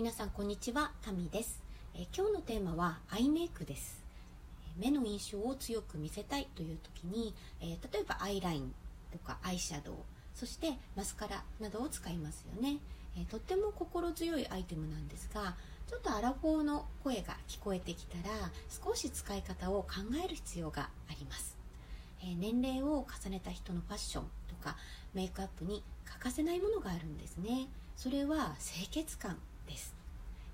皆さんこんにちはタミです、え今日のテーマはアイメイクです。目の印象を強く見せたいという時に、え例えばアイラインとかアイシャドウそしてマスカラなどを使いますよね、えとっても心強いアイテムなんですがちょっとアラフォーの声が聞こえてきたら少し使い方を考える必要があります。え年齢を重ねた人のファッションとかメイクアップに欠かせないものがあるんですね。それは清潔感です、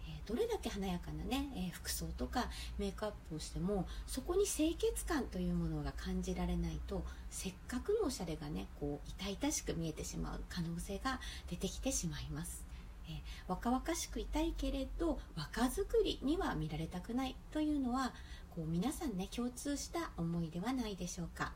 えーどれだけ華やかなね、えー服装とかメイクアップをしてもそこに清潔感というものが感じられないとせっかくのおしゃれがねこう痛々しく見えてしまう可能性が出てきてしまいます。えー若々しくいたいけれど若作りには見られたくないというのはこう皆さんね共通した思いではないでしょうか、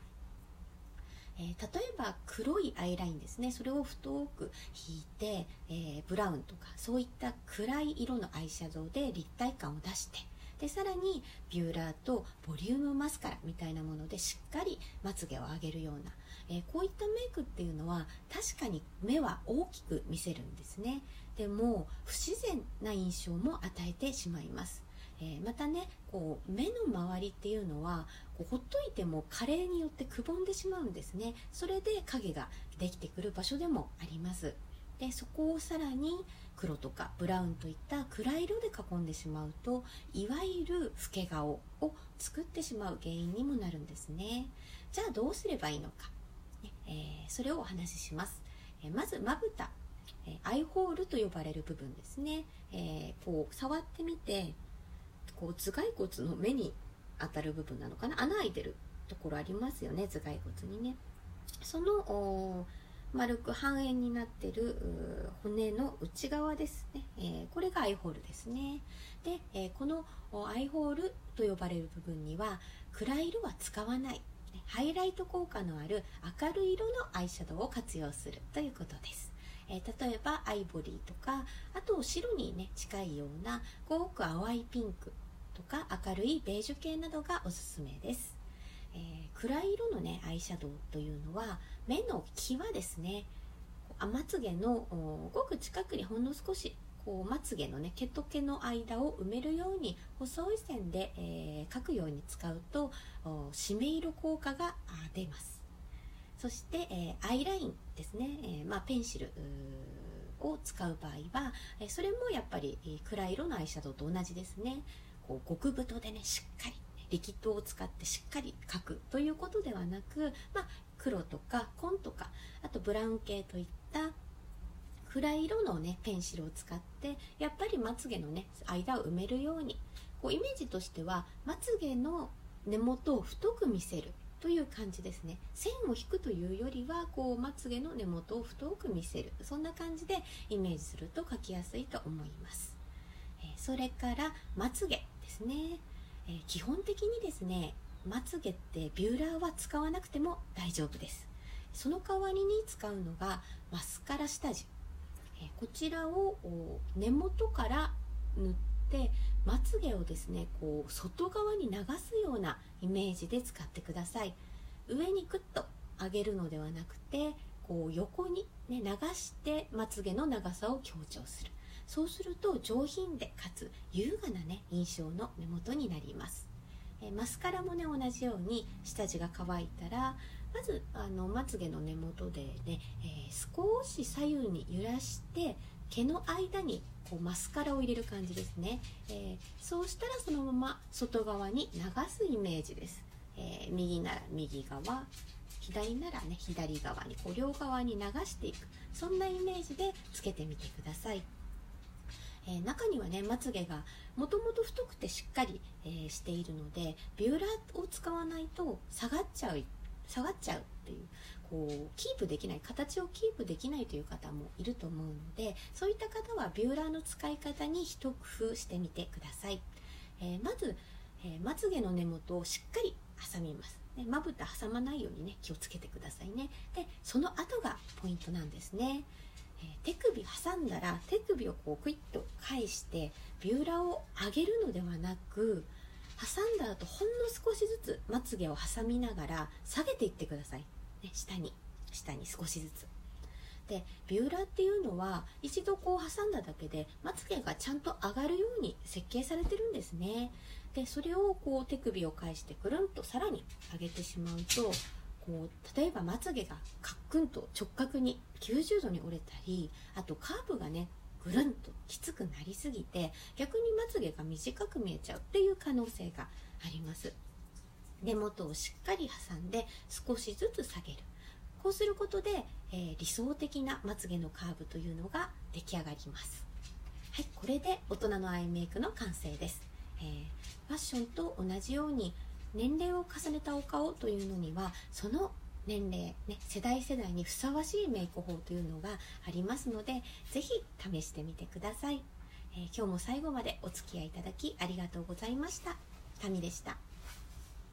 えー例えば黒いアイラインですね。それを太く引いて、えーブラウンとかそういった暗い色のアイシャドウで立体感を出してでさらにビューラーとボリュームマスカラみたいなものでしっかりまつげを上げるような、えーこういったメイクっていうのは確かに目は大きく見せるんですね。でも不自然な印象も与えてしまいます、えーまたねこう目の周りっていうのはこうほっといても加齢によってくぼんでしまうんですね。それで影ができてくる場所でもあります。でそこをさらに黒とかブラウンといった暗い色で囲んでしまうといわゆる老け顔を作ってしまう原因にもなるんですね。じゃあどうすればいいのか、ねえーそれをお話しします、えーまずまぶた。アイホールと呼ばれる部分ですね、えーこう触ってみてこう頭蓋骨の目に当たる部分なのかな？穴開いてるところありますよね頭蓋骨にね。その丸く半円になってる骨の内側ですね、えーこれがアイホールですね。で、えーこのアイホールと呼ばれる部分には暗い色は使わない。ハイライト効果のある明るい色のアイシャドウを活用するということです。えー例えばアイボリーとかあと白にね近いようなごく淡いピンク。とか明るいベージュ系などがおすすめです、えー暗い色のねアイシャドウというのは目の際ですねまつげのごく近くにほんの少しこうまつげのね毛と毛の間を埋めるように細い線で、えー描くように使うと締め色効果が出ます。そして、えーアイラインですね、えーまあ、ペンシルを使う場合は、えーそれもやっぱり、暗い色のアイシャドウと同じですね。こう極太でねしっかりリキッドを使ってしっかり描くということではなく、まあ、黒とか紺とかあとブラウン系といった暗い色のねペンシルを使ってやっぱりまつげのね間を埋めるようにこうイメージとしてはまつげの根元を太く見せるという感じですね。線を引くというよりはこうまつげの根元を太く見せる。そんな感じでイメージすると描きやすいと思います、えそれからまつげ。ですね、えー基本的にですねまつげってビューラーは使わなくても大丈夫です。その代わりに使うのがマスカラ下地。えーこちらを根元から塗ってまつげをですねこう外側に流すようなイメージで使ってください。上にクッと上げるのではなくてこう横に、ね、流してまつげの長さを強調する。そうすると上品でかつ優雅なね印象の目元になります。えマスカラもね同じように下地が乾いたらまずあのまつげの根元でね、えー少し左右に揺らして毛の間にこうマスカラを入れる感じですね、えーそうしたらそのまま外側に流すイメージです、えー右なら右側左ならね左側にこう両側に流していく。そんなイメージでつけてみてください。えー中にはねまつげがもともと太くてしっかり、えーしているのでビューラーを使わないと下がっちゃう下がっちゃうっていうこうキープできない形をキープできないという方もいると思うのでそういった方はビューラーの使い方に一工夫してみてください、えーまず、えーまつげの根元をしっかり挟みます。ねまぶた挟まないようにね気をつけてくださいね。でその後がポイントなんですね。手首挟んだら手首をこうクイッと返してビューラーを上げるのではなく挟んだ後ほんの少しずつまつげを挟みながら下げていってください、ね、下に。下に少しずつ。でビューラーっていうのは一度こう挟んだだけでまつげがちゃんと上がるように設計されてるんですね。でそれをこう手首を返してくるんとさらに上げてしまうとこう例えばまつげがカックンと直角に90度に折れたりあとカーブがねぐるんときつくなりすぎて逆にまつげが短く見えちゃうっていう可能性があります。根元をしっかり挟んで少しずつ下げる。こうすることで、えー、理想的なまつげのカーブというのが出来上がります。はいこれで大人のアイメイクの完成です、えー、ファッションと同じように年齢を重ねたお顔というのにはその年齢、ね、世代世代にふさわしいメイク法というのがありますので是非試してみてください、えー、今日も最後までお付き合いいただきありがとうございました。タミでした。